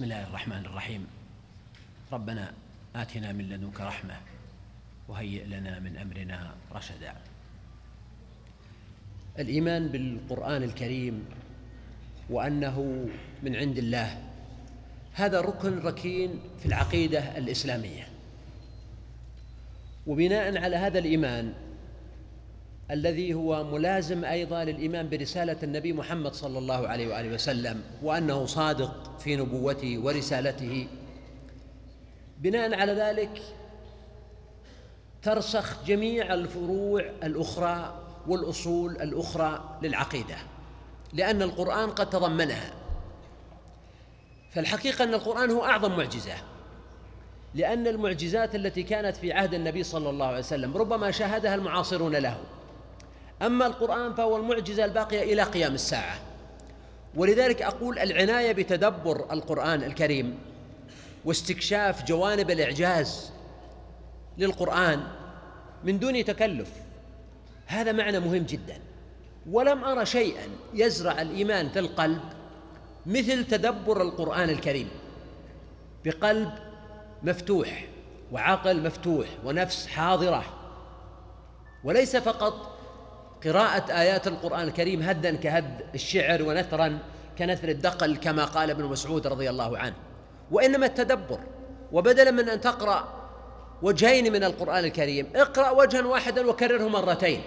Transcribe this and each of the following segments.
بسم الله الرحمن الرحيم. ربنا آتنا من لدنك رحمة وهيئ لنا من أمرنا رشدا. الإيمان بالقرآن الكريم وأنه من عند الله هذا ركن ركين في العقيدة الإسلامية. وبناء على هذا الإيمان الذي هو ملازم أيضا للإيمان برسالة النبي محمد صلى الله عليه وآله وسلم وأنه صادق في نبوته ورسالته. بناء على ذلك ترسخ جميع الفروع الأخرى والأصول الأخرى للعقيدة لأن القرآن قد تضمنها. فالحقيقة أن القرآن هو أعظم معجزة لأن المعجزات التي كانت في عهد النبي صلى الله عليه وسلم ربما شاهدها المعاصرون له. أما القرآن فهو المعجزة الباقية إلى قيام الساعة. ولذلك أقول العناية بتدبر القرآن الكريم واستكشاف جوانب الإعجاز للقرآن من دون تكلف. هذا معنى مهم جدا. ولم أرى شيئا يزرع الإيمان في القلب مثل تدبر القرآن الكريم. بقلب مفتوح وعقل مفتوح ونفس حاضرة. وليس فقط قراءة آيات القرآن الكريم هدا كهد الشعر ونثرا كنثر الدقل كما قال ابن مسعود رضي الله عنه. وإنما التدبر وبدلا من أن تقرأ وجهين من القرآن الكريم اقرأ وجها واحدا وكرره مرتين.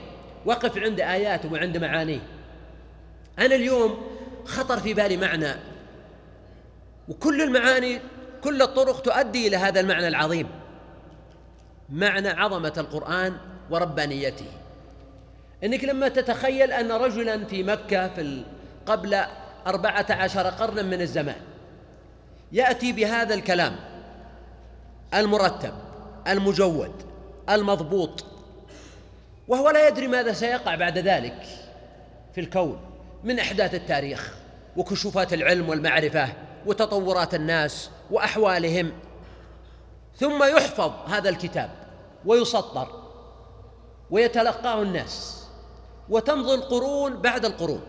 وقف عند آياته وعند معانيه. أنا اليوم خطر في بالي معنى وكل المعاني كل الطرق تؤدي إلى هذا المعنى العظيم. معنى عظمة القرآن وربانيته. إنك لما تتخيل أن رجلا في مكة في قبل أربعة عشر قرنا من الزمان يأتي بهذا الكلام المرتب المجود المضبوط وهو لا يدري ماذا سيقع بعد ذلك في الكون من إحداث التاريخ وكشوفات العلم والمعرفة وتطورات الناس وأحوالهم. ثم يحفظ هذا الكتاب ويسطر ويتلقاه الناس. وتمضي القرون بعد القرون.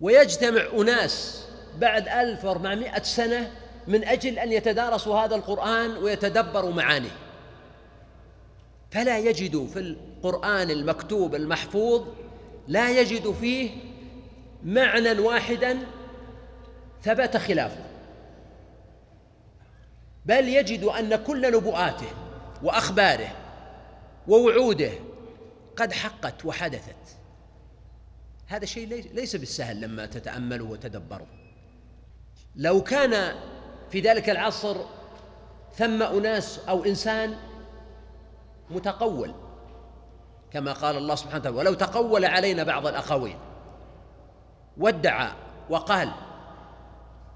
ويجتمع أناس بعد 1400 سنة من أجل أن يتدارسوا هذا القرآن ويتدبروا معانيه. فلا يجد في القرآن المكتوب المحفوظ لا يجد فيه معنى واحدا ثبت خلافه. بل يجد أن كل نبوءاته وأخباره ووعوده قد حقت وحدثت. هذا شيء ليس بالسهل لما تتأمله وتدبره لو كان في ذلك العصر ثم أناس أو إنسان متقول كما قال الله سبحانه وتعالى ولو تقول علينا بعض الأقاويل وادعى وقال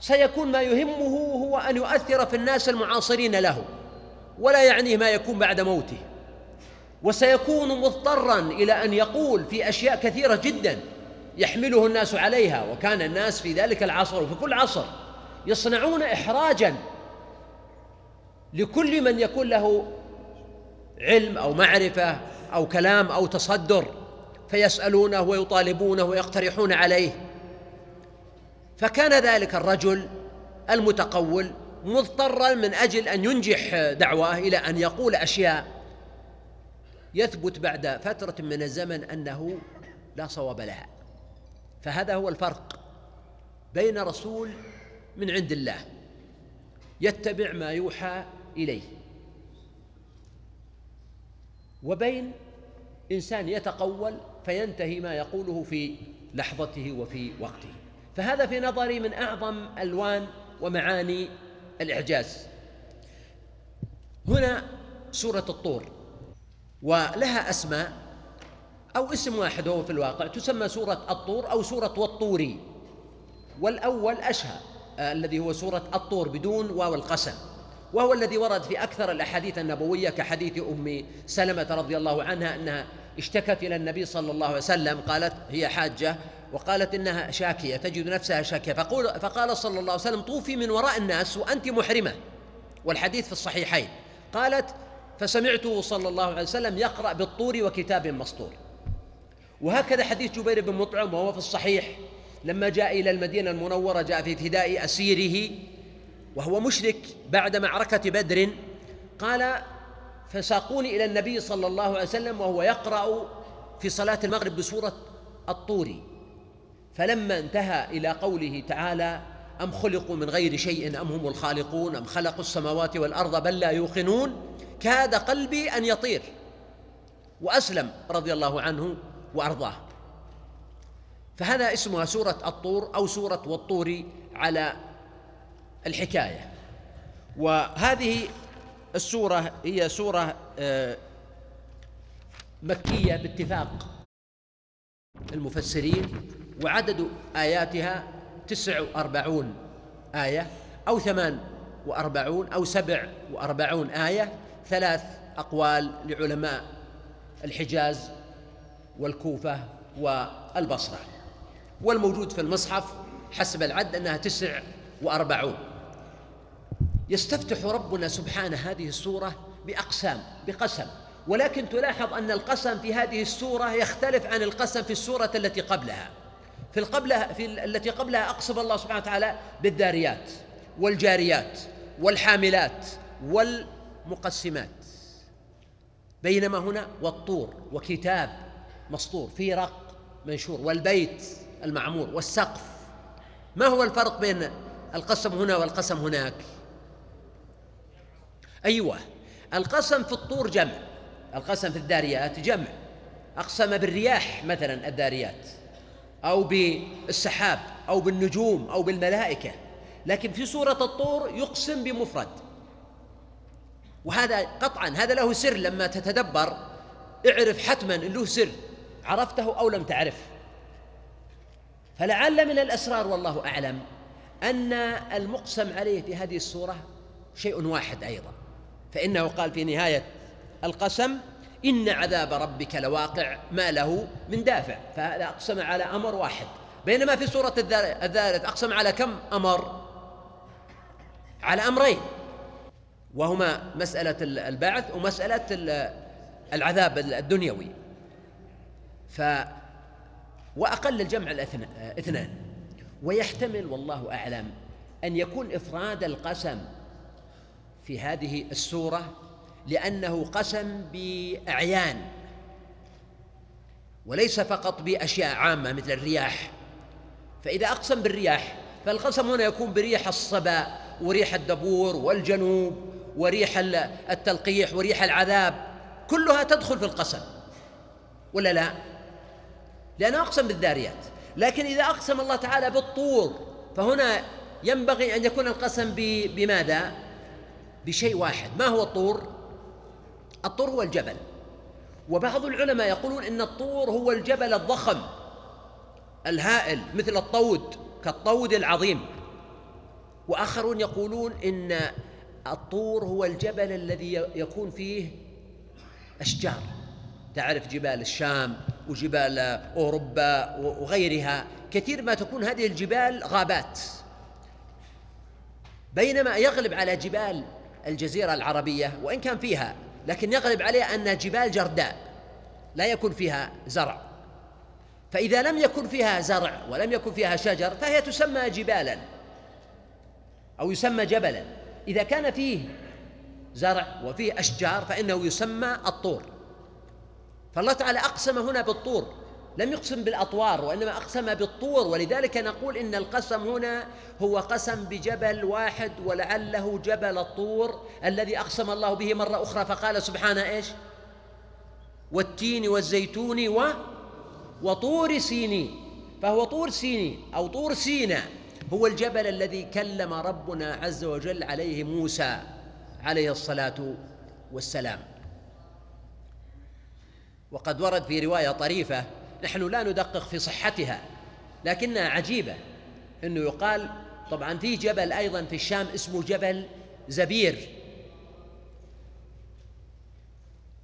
سيكون ما يهمه هو أن يؤثر في الناس المعاصرين له ولا يعنيه ما يكون بعد موته. وسيكون مضطرا إلى أن يقول في أشياء كثيرة جدا يحمله الناس عليها وكان الناس في ذلك العصر وفي كل عصر يصنعون احراجا لكل من يكون له علم أو معرفة أو كلام أو تصدر فيسألونه ويطالبونه ويقترحون عليه. فكان ذلك الرجل المتقول مضطرا من أجل أن ينجح دعواه إلى أن يقول أشياء يثبت بعد فترة من الزمن أنه لا صواب لها. فهذا هو الفرق بين رسول من عند الله يتبع ما يوحى إليه وبين إنسان يتقول فينتهي ما يقوله في لحظته وفي وقته. فهذا في نظري من أعظم ألوان ومعاني الإعجاز. هنا سورة الطور. ولها أسماء أو اسم واحد هو في الواقع تسمى سورة الطور أو سورة والطوري والأول أشهى آه، الذي هو سورة الطور بدون واو القسم. وهو الذي ورد في أكثر الأحاديث النبوية كحديث أم سلمة رضي الله عنها أنها اشتكت إلى النبي صلى الله عليه وسلم قالت هي حاجة. وقالت إنها شاكية تجد نفسها شاكية. فقول فقال صلى الله عليه وسلم طوفي من وراء الناس وأنت محرمة. والحديث في الصحيحين قالت فسمعته صلى الله عليه وسلم يقرأ بالطور وكتاب مسطور. وهكذا حديث جبير بن مطعم وهو في الصحيح لما جاء إلى المدينة المنورة جاء في فداء أسيره وهو مشرك بعد معركة بدر قال فساقوني إلى النبي صلى الله عليه وسلم وهو يقرأ في صلاة المغرب بسورة الطور. فلما انتهى إلى قوله تعالى أم خلقوا من غير شيء أم هم الخالقون أم خلقوا السماوات والأرض بل لا يوقنون؟ كاد قلبي أن يطير. وأسلم رضي الله عنه وأرضاه. فهذا اسمها سورة الطور أو سورة والطور على الحكاية. وهذه السورة هي سورة آه، مكية باتفاق المفسرين وعدد آياتها تسع وأربعون آية أو ثمان وأربعون أو سبع وأربعون آية ثلاث أقوال لعلماء الحجاز والكوفة والبصرة. والموجود في المصحف حسب العد أنها تسع وأربعون. يستفتح ربنا سبحانه هذه السورة بأقسام بقسم. ولكن تلاحظ أن القسم في هذه السورة يختلف عن القسم في السورة التي قبلها. في القبلة في التي قبلها أقسم الله سبحانه وتعالى بالذاريات والجاريات والحاملات والمقسمات. بينما هنا والطور وكتاب مسطور في رق منشور والبيت المعمور والسقف. ما هو الفرق بين القسم هنا والقسم هناك؟ أيوه القسم في الطور جمع القسم في الداريات جمع. أقسم بالرياح مثلا الداريات. أو بالسحاب أو بالنجوم أو بالملائكة. لكن في سورة الطور يقسم بمفرد. وهذا قطعا هذا له سر لما تتدبر. اعرف حتما له سر. عرفته أو لم تعرف. فلعل من الأسرار والله أعلم أن المقسم عليه في هذه السورة شيء واحد أيضا. فإنه قال في نهاية القسم إن عذاب ربك لواقع ما له من دافع. فهذا أقسم على أمر واحد. بينما في سورة الذاريات أقسم على كم أمر؟ على أمرين. وهما مسألة البعث ومسألة العذاب الدنيوي. ف وأقل الجمع الاثنان ويحتمل والله أعلم أن يكون إفراد القسم في هذه السورة لأنه قسم بأعيان وليس فقط بأشياء عامة مثل الرياح. فإذا أقسم بالرياح فالقسم هنا يكون بريح الصبا وريح الدبور والجنوب وريح التلقيح وريح العذاب. كلها تدخل في القسم ولا لا؟ لأنه أقسم بالذاريات. لكن إذا أقسم الله تعالى بالطور فهنا ينبغي أن يكون القسم بماذا؟ بشيء واحد. ما هو الطور؟ الطور هو الجبل. وبعض العلماء يقولون إن الطور هو الجبل الضخم الهائل مثل الطود كالطود العظيم. وآخرون يقولون إن الطور هو الجبل الذي يكون فيه أشجار. تعرف جبال الشام وجبال أوروبا وغيرها كثير ما تكون هذه الجبال غابات. بينما يغلب على جبال الجزيرة العربية وإن كان فيها لكن يغلب عليها انها جبال جرداء لا يكون فيها زرع. فإذا لم يكن فيها زرع ولم يكن فيها شجر فهي تسمى جبالا أو يسمى جبلا. إذا كان فيه زرع وفيه أشجار فإنه يسمى الطور. فالله تعالى أقسم هنا بالطور. لم يقسم بالأطوار وإنما أقسم بالطور ولذلك نقول إن القسم هنا هو قسم بجبل واحد ولعله جبل الطور الذي أقسم الله به مرة أخرى فقال سبحانه إيش؟ والتين والزيتون و وطور سينين. فهو طور سينين أو طور سينا هو الجبل الذي كلم ربنا عز وجل عليه موسى عليه الصلاة والسلام. وقد ورد في رواية طريفة نحن لا ندقق في صحتها لكنها عجيبة. إنه يقال طبعا في جبل أيضا في الشام اسمه جبل زبير.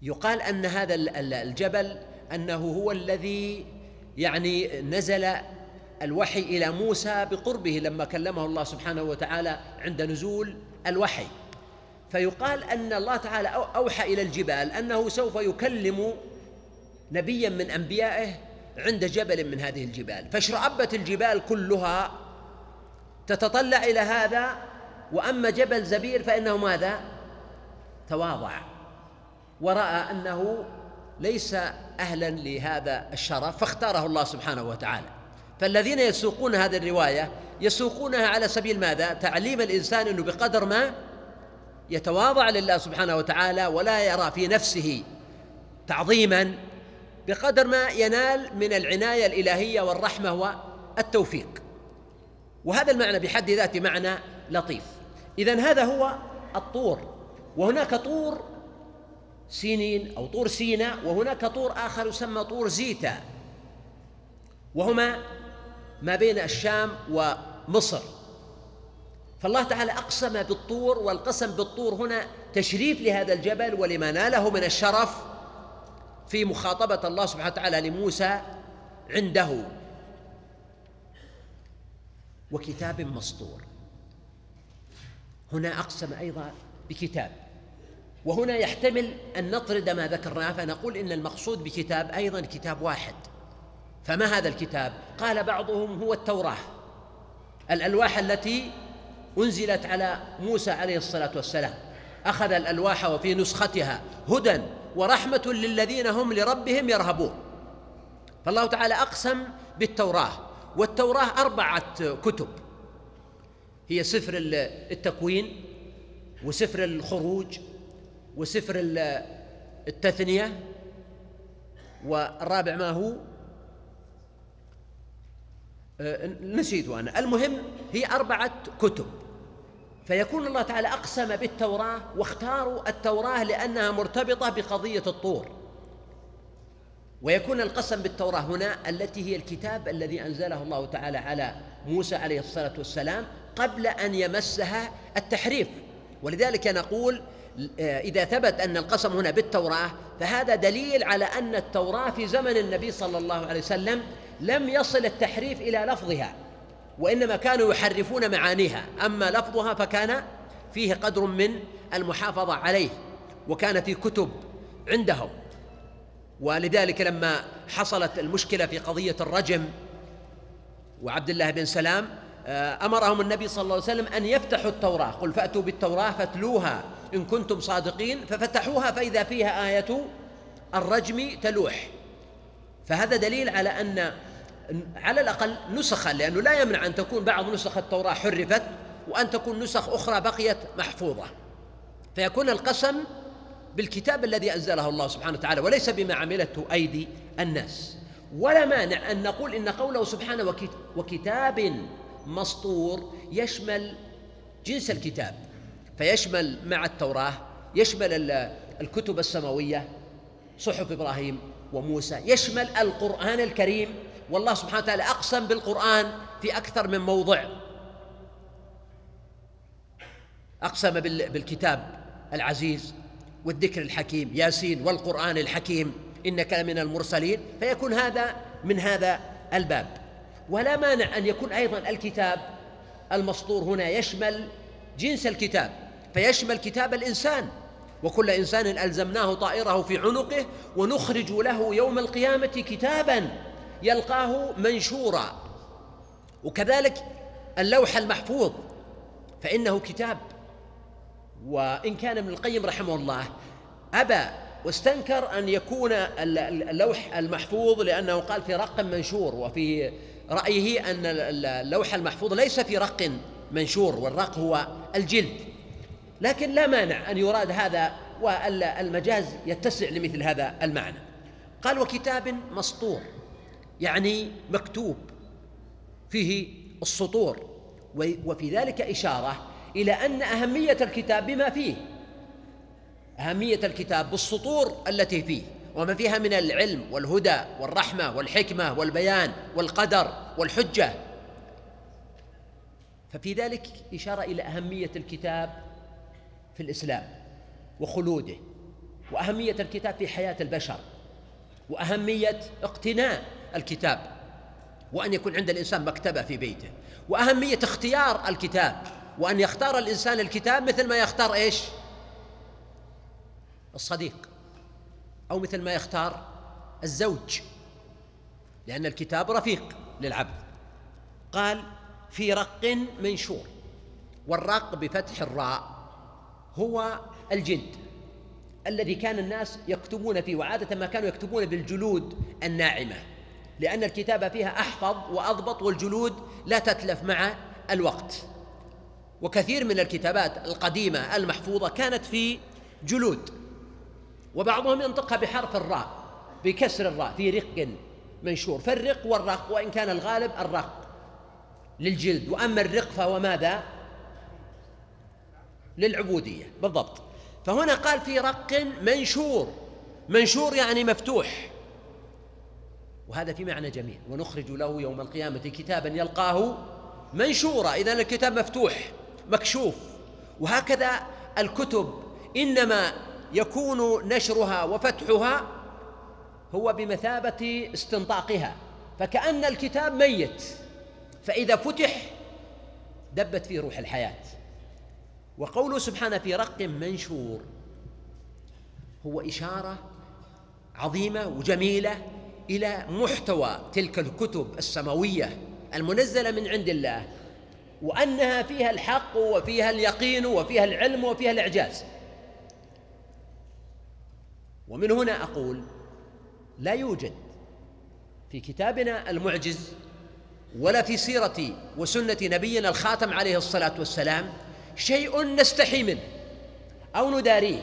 يقال أن هذا الجبل أنه هو الذي يعني نزل الوحي إلى موسى بقربه لما كلمه الله سبحانه وتعالى عند نزول الوحي. فيقال أن الله تعالى أوحى إلى الجبال أنه سوف يكلم نبيا من أنبيائه عند جبل من هذه الجبال فاشرأبت الجبال كلها تتطلع إلى هذا وأما جبل زبير فإنه ماذا؟ تواضع ورأى أنه ليس أهلا لهذا الشرف فاختاره الله سبحانه وتعالى فالذين يسوقون هذه الرواية يسوقونها على سبيل ماذا؟ تعليم الإنسان أنه بقدر ما يتواضع لله سبحانه وتعالى ولا يرى في نفسه تعظيما بقدر ما ينال من العناية الإلهية والرحمة والتوفيق. وهذا المعنى بحد ذاته معنى لطيف. إذا هذا هو الطور. وهناك طور سينين أو طور سينا وهناك طور آخر يسمى طور زيتا. وهما ما بين الشام ومصر. فالله تعالى أقسم بالطور والقسم بالطور هنا تشريف لهذا الجبل ولما ناله من الشرف في مخاطبة الله سبحانه وتعالى لموسى عنده. وكتاب مسطور. هنا أقسم أيضا بكتاب. وهنا يحتمل أن نطرد ما ذكرناه فنقول إن المقصود بكتاب أيضا كتاب واحد. فما هذا الكتاب؟ قال بعضهم هو التوراة. الألواح التي أنزلت على موسى عليه الصلاة والسلام. أخذ الألواح وفي نسختها هدى ورحمة للذين هم لربهم يرهبون. فالله تعالى أقسم بالتوراة والتوراة أربعة كتب. هي سفر التكوين وسفر الخروج وسفر التثنية والرابع ما هو؟ آه، نسيت أنا. المهم هي أربعة كتب. فيكون الله تعالى أقسم بالتوراة واختاروا التوراة لأنها مرتبطة بقضية الطور. ويكون القسم بالتوراة هنا التي هي الكتاب الذي أنزله الله تعالى على موسى عليه الصلاة والسلام قبل أن يمسها التحريف. ولذلك نقول آه، إذا ثبت أن القسم هنا بالتوراة فهذا دليل على أن التوراة في زمن النبي صلى الله عليه وسلم لم يصل التحريف إلى لفظها. وإنما كانوا يحرفون معانيها أما لفظها فكان فيه قدر من المحافظة عليه وكان في كتب عندهم. ولذلك لما حصلت المشكلة في قضية الرجم وعبد الله بن سلام آه، أمرهم النبي صلى الله عليه وسلم أن يفتحوا التوراة قل فأتوا بالتوراة فاتلوها إن كنتم صادقين ففتحوها فإذا فيها آية الرجم تلوح. فهذا دليل على أن على الأقل نسخا لأنه لا يمنع أن تكون بعض نسخ التوراة حرفت وأن تكون نسخ أخرى بقيت محفوظة. فيكون القسم بالكتاب الذي أنزله الله سبحانه وتعالى وليس بما عملته أيدي الناس. ولا مانع أن نقول إن قوله سبحانه وكتاب مسطور يشمل جنس الكتاب. فيشمل مع التوراة يشمل الكتب السماوية صحف إبراهيم وموسى يشمل القرآن الكريم والله سبحانه وتعالى أقسم بالقرآن في أكثر من موضع. أقسم بالكتاب العزيز والذكر الحكيم ياسين والقرآن الحكيم إنك لمن المرسلين. فيكون هذا من هذا الباب. ولا مانع أن يكون أيضا الكتاب المسطور هنا يشمل جنس الكتاب فيشمل كتاب الإنسان. وكل إنسان ألزمناه طائره في عنقه ونخرج له يوم القيامة كتابا. يلقاه منشورا. وكذلك اللوح المحفوظ فإنه كتاب. وإن كان ابن القيم رحمه الله أبى واستنكر أن يكون اللوح المحفوظ لأنه قال في رق منشور وفي رأيه أن اللوح المحفوظ ليس في رق منشور والرق هو الجلد. لكن لا مانع أن يراد هذا والمجاز يتسع لمثل هذا المعنى. قال وكتاب مسطور. يعني مكتوب فيه السطور وفي ذلك إشارة إلى أن أهمية الكتاب بما فيه. أهمية الكتاب بالسطور التي فيه وما فيها من العلم والهدى والرحمة والحكمة والبيان والقدر والحجة. ففي ذلك إشارة إلى أهمية الكتاب في الإسلام وخلوده وأهمية الكتاب في حياة البشر. وأهمية اقتناء الكتاب وأن يكون عند الإنسان مكتبة في بيته وأهمية اختيار الكتاب وأن يختار الإنسان الكتاب مثل ما يختار إيش؟ الصديق أو مثل ما يختار الزوج لأن الكتاب رفيق للعبد. قال في رق منشور والرق بفتح الراء هو الجلد. الذي كان الناس يكتبون فيه وعادة ما كانوا يكتبون بالجلود الناعمة لأن الكتابة فيها أحفظ وأضبط والجلود لا تتلف مع الوقت. وكثير من الكتابات القديمة المحفوظة كانت في جلود. وبعضهم ينطقها بحرف الراء بكسر الراء في رق منشور. فالرق والرق وإن كان الغالب الرق للجلد. وأما الرق فهو ماذا؟ للعبودية. بالضبط. فهنا قال في رق منشور. منشور يعني مفتوح. وهذا في معنى جميل. ونخرج له يوم القيامة كتابا يلقاه منشورا. إذا الكتاب مفتوح مكشوف. وهكذا الكتب إنما يكون نشرها وفتحها هو بمثابة استنطاقها. فكأن الكتاب ميت فإذا فتح دبت فيه روح الحياة. وقوله سبحانه في رق منشور. هو إشارة عظيمة وجميلة إلى محتوى تلك الكتب السماوية المنزلة من عند الله وأنها فيها الحق وفيها اليقين وفيها العلم وفيها الإعجاز. ومن هنا أقول لا يوجد في كتابنا المعجز ولا في سيرة وسنة نبينا الخاتم عليه الصلاة والسلام شيء نستحي منه أو نداريه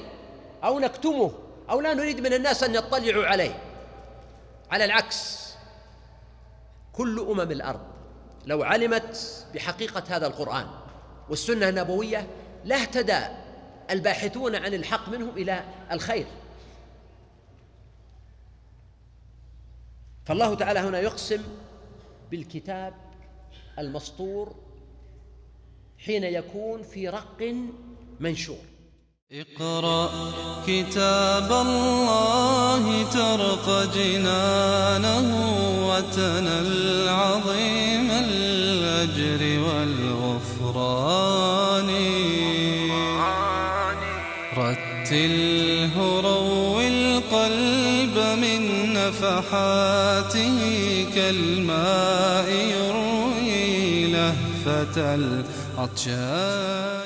أو نكتمه أو لا نريد من الناس أن يطلعوا عليه. على العكس كل أمم الأرض لو علمت بحقيقة هذا القرآن والسنة النبوية لاهتدى الباحثون عن الحق منهم إلى الخير. فالله تعالى هنا يقسم بالكتاب المسطور حين يكون في رق منشور. اقرأ كتاب الله ترق جنانه وتنل عظيم الأجر والغفران. رتله روي القلب من نفحاته كالماء يروي لهفة العطشان